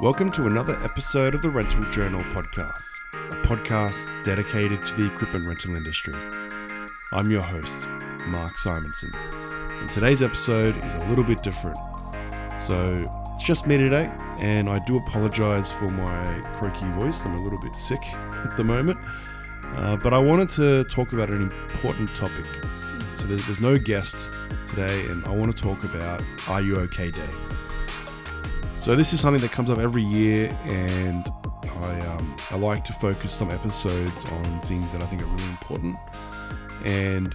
Welcome to another episode of the Rental Journal podcast, a podcast dedicated to the equipment rental industry. I'm your host, Mark Simonsen, and today's episode is a little bit different. So, it's just me today, and I do apologize for my croaky voice. I'm a little bit sick at the moment, uh, but I wanted to talk about an important topic. So, there's, there's no guest today, and I want to talk about Are You OK Day. So this is something that comes up every year, and I um, I like to focus some episodes on things that I think are really important. And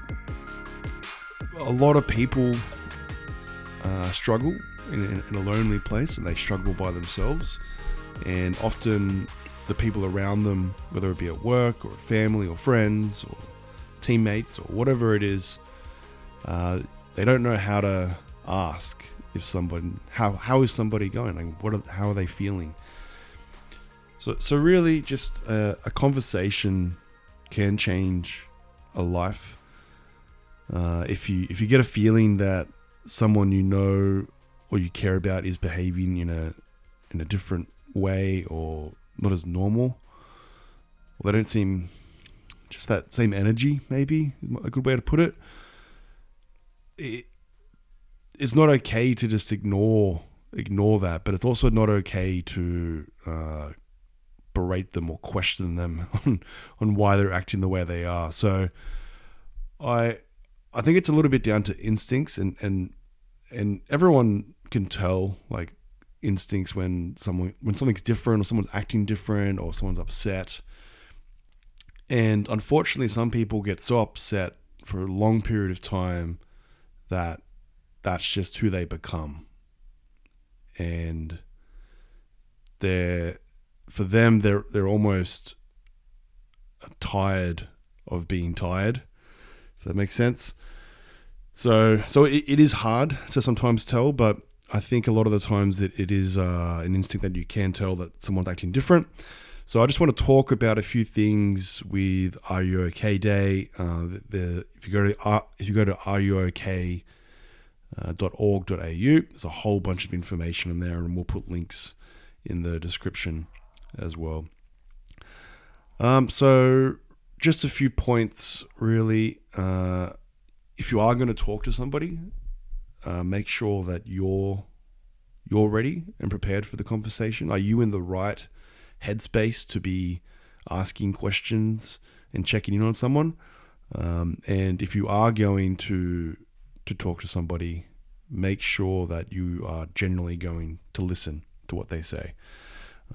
a lot of people uh, struggle in, in a lonely place, and they struggle by themselves. And often, the people around them, whether it be at work or family or friends or teammates or whatever it is, uh, they don't know how to ask if somebody how how is somebody going? Like what are, how are they feeling? So so really just a, a conversation can change a life. Uh, if you if you get a feeling that someone you know or you care about is behaving in a in a different way or not as normal or they don't seem just that same energy maybe a good way to put it, it it's not okay to just ignore ignore that, but it's also not okay to uh, berate them or question them on on why they're acting the way they are. So, I I think it's a little bit down to instincts, and and and everyone can tell like instincts when someone when something's different or someone's acting different or someone's upset. And unfortunately, some people get so upset for a long period of time that that's just who they become. And they're for them they're they're almost tired of being tired. If that makes sense. So so it, it is hard to sometimes tell, but I think a lot of the times it, it is uh, an instinct that you can tell that someone's acting different. So I just want to talk about a few things with Are You OK Day. Uh, the, the, if you go to uh, if you go to Are You OK uh, .org.au. There's a whole bunch of information in there, and we'll put links in the description as well. Um, so, just a few points, really. Uh, if you are going to talk to somebody, uh, make sure that you're you're ready and prepared for the conversation. Are you in the right headspace to be asking questions and checking in on someone? Um, and if you are going to to talk to somebody, make sure that you are generally going to listen to what they say.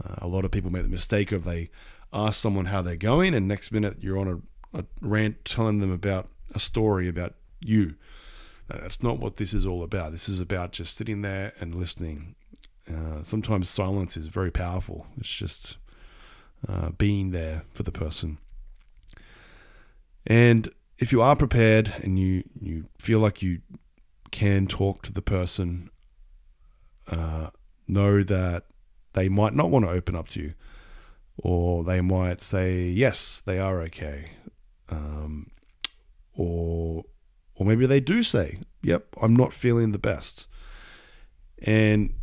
Uh, a lot of people make the mistake of they ask someone how they're going, and next minute you're on a, a rant telling them about a story about you. That's not what this is all about. This is about just sitting there and listening. Uh, sometimes silence is very powerful. It's just uh, being there for the person. And if you are prepared and you you feel like you can talk to the person, uh, know that they might not want to open up to you, or they might say yes, they are okay, um, or or maybe they do say, "Yep, I'm not feeling the best," and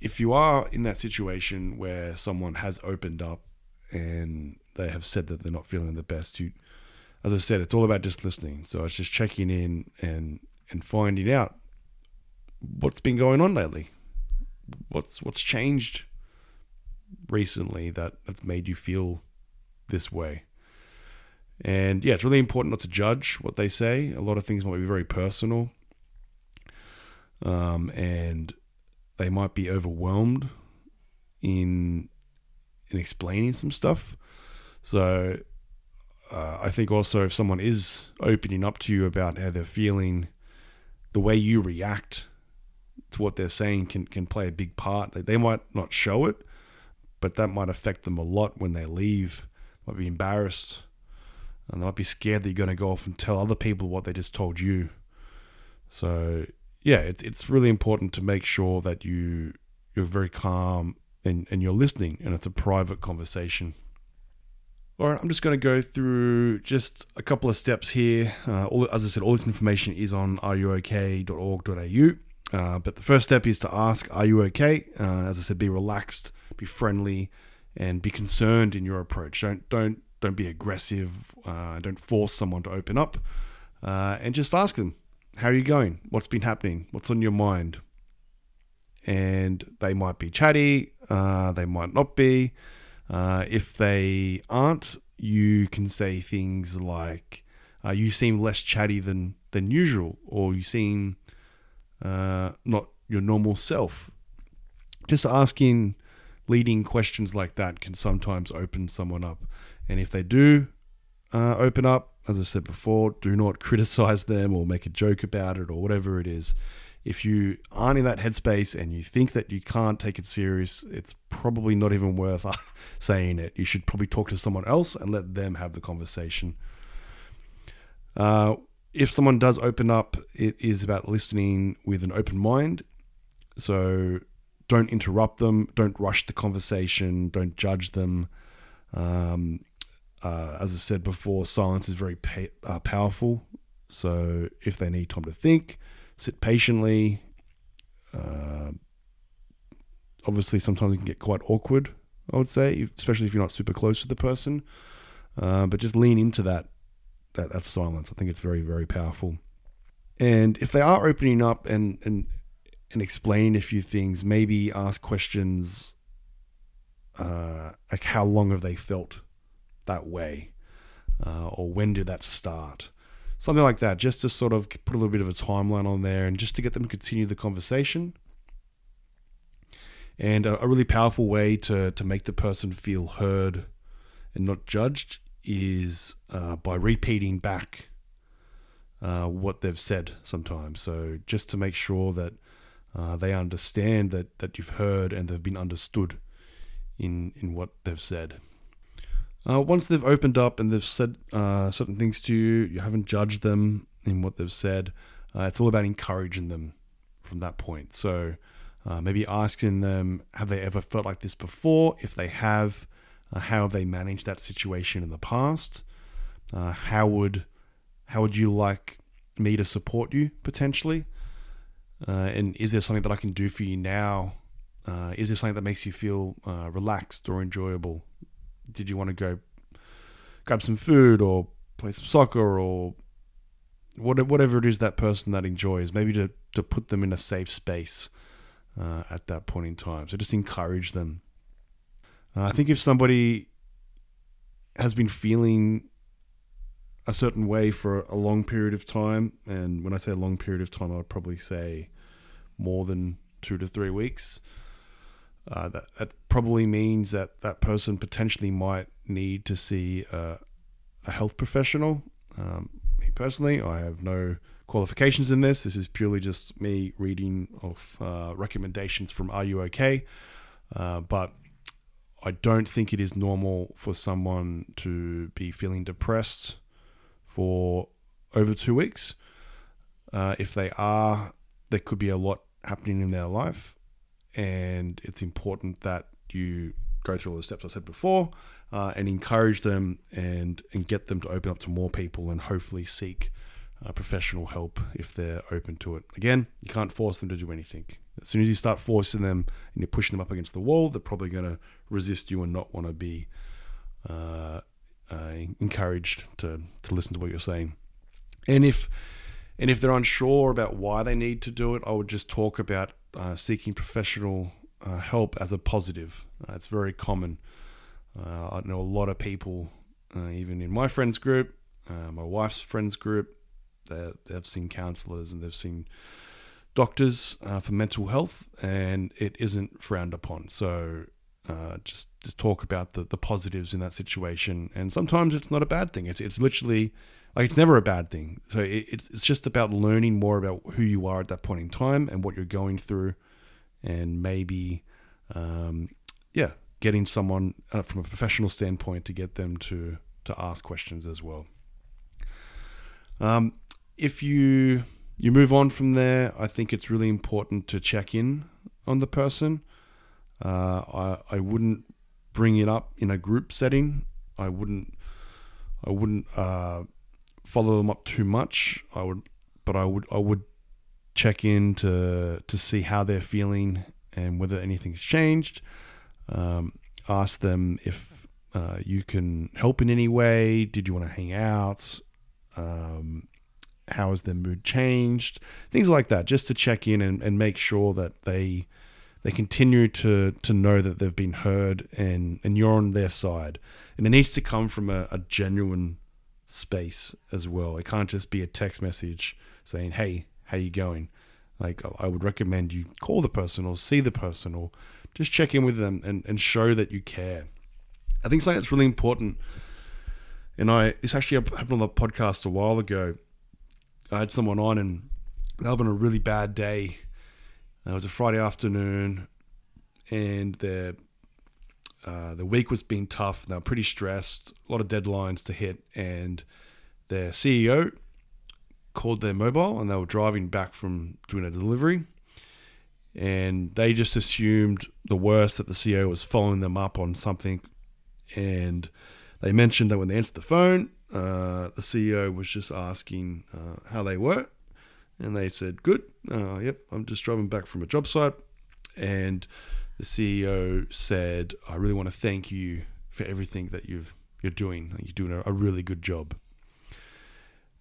if you are in that situation where someone has opened up and they have said that they're not feeling the best, you as I said, it's all about just listening. So it's just checking in and and finding out what's been going on lately. What's what's changed recently that that's made you feel this way. And yeah, it's really important not to judge what they say. A lot of things might be very personal. Um, and they might be overwhelmed in in explaining some stuff. So uh, I think also if someone is opening up to you about how they're feeling, the way you react to what they're saying can can play a big part. They, they might not show it, but that might affect them a lot when they leave. Might be embarrassed, and they might be scared that you're going to go off and tell other people what they just told you. So yeah, it's it's really important to make sure that you you're very calm and, and you're listening, and it's a private conversation. All right, I'm just going to go through just a couple of steps here. Uh, all, as I said, all this information is on ruok.org.au. Uh, but the first step is to ask, "Are you okay?" Uh, as I said, be relaxed, be friendly, and be concerned in your approach. Don't don't don't be aggressive. Uh, don't force someone to open up, uh, and just ask them, "How are you going? What's been happening? What's on your mind?" And they might be chatty. Uh, they might not be. Uh, if they aren't, you can say things like, "You seem less chatty than than usual," or "You seem." uh, not your normal self. Just asking leading questions like that can sometimes open someone up. And if they do uh, open up, as I said before, do not criticize them or make a joke about it or whatever it is. If you aren't in that headspace and you think that you can't take it serious, it's probably not even worth saying it. You should probably talk to someone else and let them have the conversation. Uh, if someone does open up, it is about listening with an open mind. So don't interrupt them, don't rush the conversation, don't judge them. Um, uh, as I said before, silence is very pa- uh, powerful. So if they need time to think, sit patiently. Uh, obviously, sometimes it can get quite awkward, I would say, especially if you're not super close to the person. Uh, but just lean into that that, that silence. I think it's very, very powerful. And if they are opening up and, and, and explaining a few things, maybe ask questions uh, like how long have they felt that way? Uh, or when did that start? Something like that, just to sort of put a little bit of a timeline on there and just to get them to continue the conversation. And a, really powerful way to, to make the person feel heard and not judged is uh, by repeating back uh, what they've said sometimes. So just to make sure that uh, they understand that, that you've heard and they've been understood in, in what they've said. Uh, once they've opened up and they've said uh, certain things to you, you haven't judged them in what they've said. Uh, it's all about encouraging them from that point. So maybe asking them, have they ever felt like this before? If they have, uh, how have they managed that situation in the past? Uh, how would how would you like me to support you potentially? Uh, and is there something that I can do for you now? Uh, is there something that makes you feel uh, relaxed or enjoyable? Did you want to go grab some food or play some soccer or whatever it is that person that enjoys? Maybe to, to put them in a safe space uh, at that point in time. So just encourage them uh, I think if somebody has been feeling a certain way for a long period of time, and when I say a long period of time, I would probably say more than two to three weeks. Uh, that that probably means that that person potentially might need to see a, a health professional. Um, me personally, I have no qualifications in this. This is purely just me reading of uh, recommendations from Are You OK? Uh, but I don't think it is normal for someone to be feeling depressed for over two weeks. Uh, if they are, there could be a lot happening in their life, and it's important that you go through all the steps I said before uh, and encourage them and and get them to open up to more people and hopefully seek uh, professional help if they're open to it. Again, you can't force them to do anything. As soon as you start forcing them and you're pushing them up against the wall, they're probably going to resist you and not want to be uh, uh, encouraged to to listen to what you're saying. And if and if they're unsure about why they need to do it, I would just talk about uh, seeking professional uh, help as a positive. Uh, it's very common. Uh, I know a lot of people, even in my friends group, my wife's friends group, they've seen counselors and they've seen doctors uh, for mental health, and it isn't frowned upon. So uh, just just talk about the, the positives in that situation, and sometimes it's not a bad thing. It's it's literally like it's never a bad thing. So it, it's it's just about learning more about who you are at that point in time and what you're going through, and maybe, um, yeah, getting someone uh, from a professional standpoint to get them to to ask questions as well. Um, if you you move on from there, I think it's really important to check in on the person. Uh, I I wouldn't bring it up in a group setting. I wouldn't I wouldn't uh, follow them up too much. I would, but I would I would check in to to see how they're feeling and whether anything's changed. Um, ask them if uh, you can help in any way. Did you want to hang out? Um, how has their mood changed? Things like that, just to check in and, and make sure that they they continue to to know that they've been heard and and you're on their side. And it needs to come from a, a genuine space as well. It can't just be a text message saying, "Hey, how you going?" Like I would recommend you call the person or see the person or just check in with them and, and show that you care. I think something that's really important, and I this actually happened on the podcast a while ago. I had someone on and they're having a really bad day. It was a Friday afternoon, and their uh, the week was being tough. They were pretty stressed, a lot of deadlines to hit, and their CEO called their mobile, and they were driving back from doing a delivery, and they just assumed the worst that the CEO was following them up on something, and they mentioned that when they answered the phone, uh, the CEO was just asking uh, how they were, and they said, "Good, uh, yep, I'm just driving back from a job site," and the CEO said, "I really want to thank you for everything that you've you're doing. You're doing a, a really good job."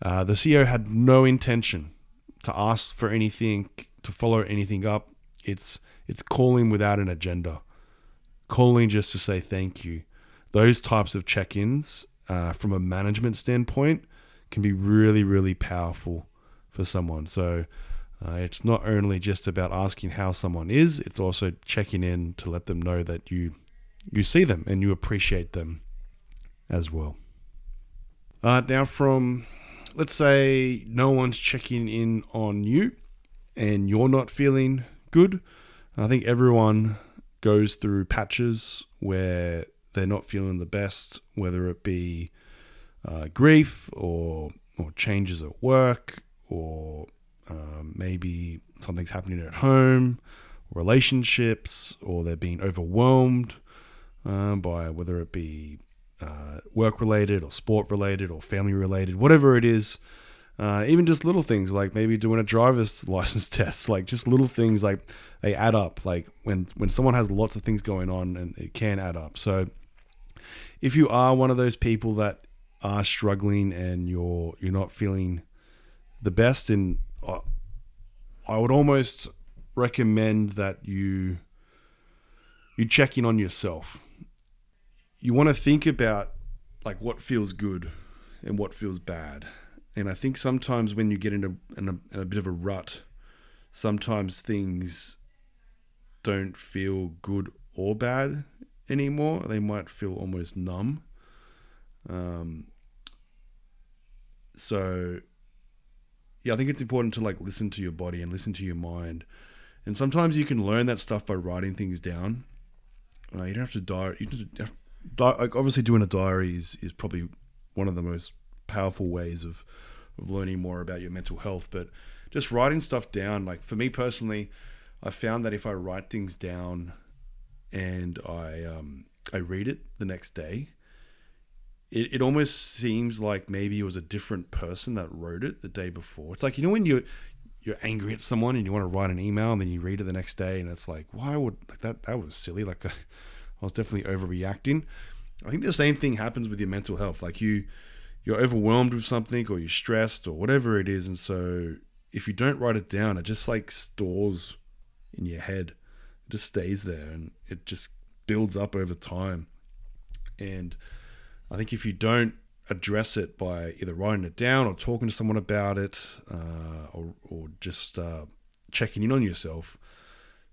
Uh, the CEO had no intention to ask for anything, to follow anything up. It's it's calling without an agenda, calling just to say thank you. Those types of check-ins, uh, from a management standpoint, can be really really powerful for someone. So. Uh, it's not only just about asking how someone is; it's also checking in to let them know that you you see them and you appreciate them as well. Uh, now, from let's say no one's checking in on you and you're not feeling good. I think everyone goes through patches where they're not feeling the best, whether it be uh, grief or or changes at work or um, maybe something's happening at home, relationships, or they're being overwhelmed um, by whether it be uh, work related or sport related or family related, whatever it is. Uh, even just little things like maybe doing a driver's license test, like just little things like they add up. Like when when someone has lots of things going on, and it can add up. So if you are one of those people that are struggling and you're you're not feeling the best, and I would almost recommend that you you check in on yourself you want to think about like what feels good and what feels bad. And I think sometimes when you get into in a, in a bit of a rut, sometimes things don't feel good or bad anymore. They might feel almost numb. Um, so, yeah, I think it's important to like listen to your body and listen to your mind. And sometimes you can learn that stuff by writing things down. Uh, you don't have to diary. You di- like obviously doing a diary is, is probably one of the most powerful ways of, of learning more about your mental health. But just writing stuff down, like for me personally, I found that if I write things down and I um, I read it the next day, it, it almost seems like maybe it was a different person that wrote it the day before. It's like you know when you you're angry at someone and you want to write an email and then you read it the next day and it's like why would like that that was silly like I was definitely overreacting. I think the same thing happens with your mental health. Like you, you're overwhelmed with something, or you're stressed, or whatever it is, and so if you don't write it down, it just like stores in your head. It just stays there, and it just builds up over time. And I think if you don't address it by either writing it down or talking to someone about it, uh, or or just uh, checking in on yourself,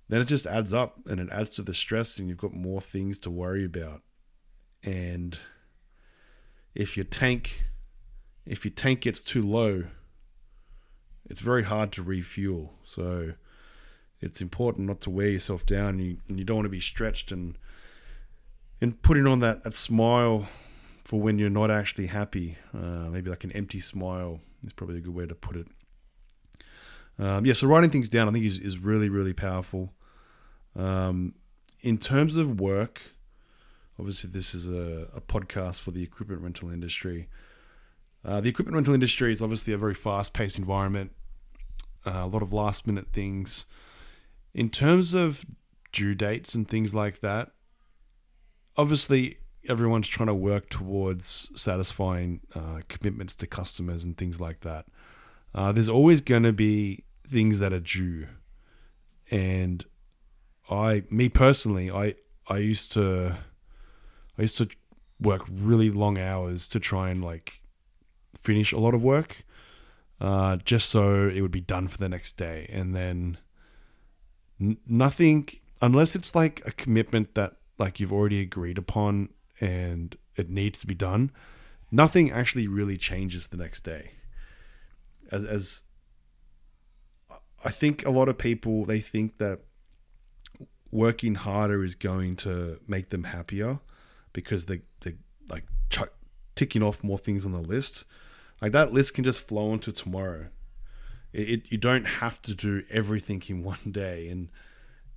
then it just adds up and it adds to the stress and you've got more things to worry about. And if your tank if your tank gets too low it's very hard to refuel. So it's important not to wear yourself down. You, and you don't want to be stretched and and putting on that, that smile for when you're not actually happy uh, maybe like an empty smile is probably a good way to put it um, yeah so writing things down i think is, is really really powerful um, in terms of work, obviously, this is a, a podcast for the equipment rental industry. Uh, the equipment rental industry is obviously a very fast paced environment. uh, a lot of last minute things. In terms of due dates and things like that, obviously everyone's trying to work towards satisfying uh, commitments to customers and things like that. Uh, there's always going to be things that are due, and I, me personally, I I used to I used to work really long hours to try and like finish a lot of work, uh, just so it would be done for the next day, and then n- nothing unless it's like a commitment that like you've already agreed upon and it needs to be done. Nothing actually really changes the next day. As as I think a lot of people they think that working harder is going to make them happier because they they like ch- ticking off more things on the list. Like that list can just flow into tomorrow. It, it, you don't have to do everything in one day and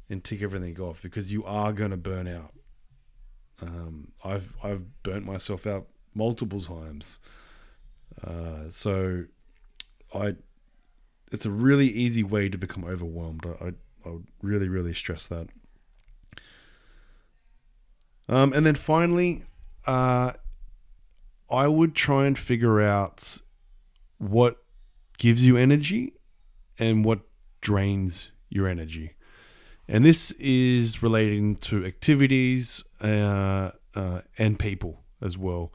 and tick everything off because you are going to burn out. Um, I've I've burnt myself out multiple times. Uh, so I it's a really easy way to become overwhelmed. I, I, I would really, really stress that. Um, and then finally, uh, I would try and figure out what gives you energy and what drains your energy. And this is relating to activities uh, uh, and people as well.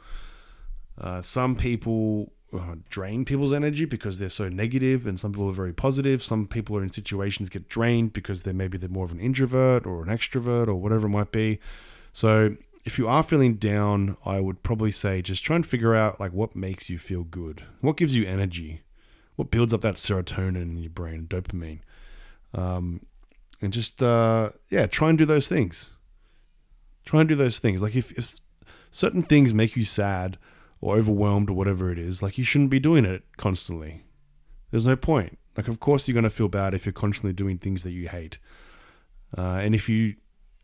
Uh, some people uh, drain people's energy because they're so negative, and some people are very positive. Some people are in situations get drained because they're maybe they're more of an introvert or an extrovert or whatever it might be. So if you are feeling down, I would probably say just try and figure out like what makes you feel good, what gives you energy, what builds up that serotonin in your brain, dopamine, um, and just uh, yeah, try and do those things. Try and do those things. Like if, if certain things make you sad or overwhelmed or whatever it is, like you shouldn't be doing it constantly. There's no point. Like, of course, you're to feel bad if you're constantly doing things that you hate. Uh, and if you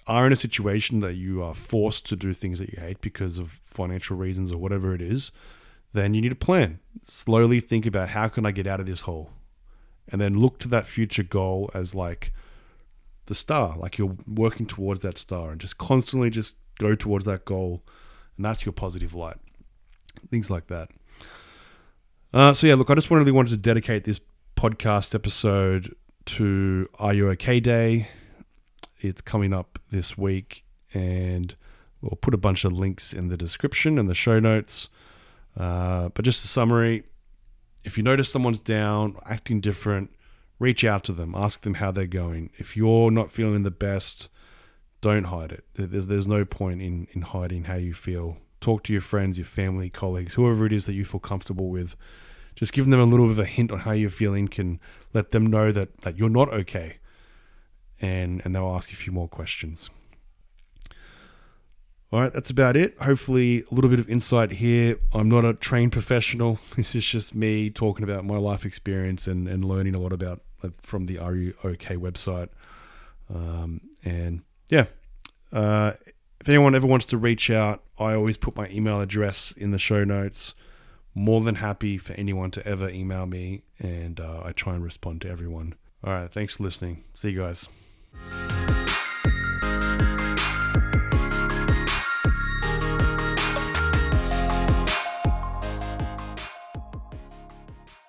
are in a situation that you are forced to do things that you hate because of financial reasons or whatever it is, then you need a plan. Slowly think about how can I get out of this hole? And then look to that future goal as like the star, like you're working towards that star and just constantly just go towards that goal. And that's your positive light things like that. Uh, so yeah, look, I just really wanted to dedicate this podcast episode to Are You OK Day. It's coming up this week, and we'll put a bunch of links in the description and the show notes. Uh, but just a summary: if you notice someone's down, acting different, reach out to them, ask them how they're going. If you're not feeling the best, don't hide it. There's there's no point in in hiding how you feel talk to your friends, your family, colleagues, whoever it is that you feel comfortable with. Just giving them a little bit of a hint on how you're feeling can let them know that, that you're not okay. And, and they'll ask you a few more questions. All right, that's about it. Hopefully, a little bit of insight here. I'm not a trained professional. This is just me talking about my life experience and, and learning a lot about from the Are You OK website. Um, and yeah, uh, if anyone ever wants to reach out, I always put my email address in the show notes. More than happy for anyone to ever email me, and uh, I try and respond to everyone. All right, thanks for listening. See you guys.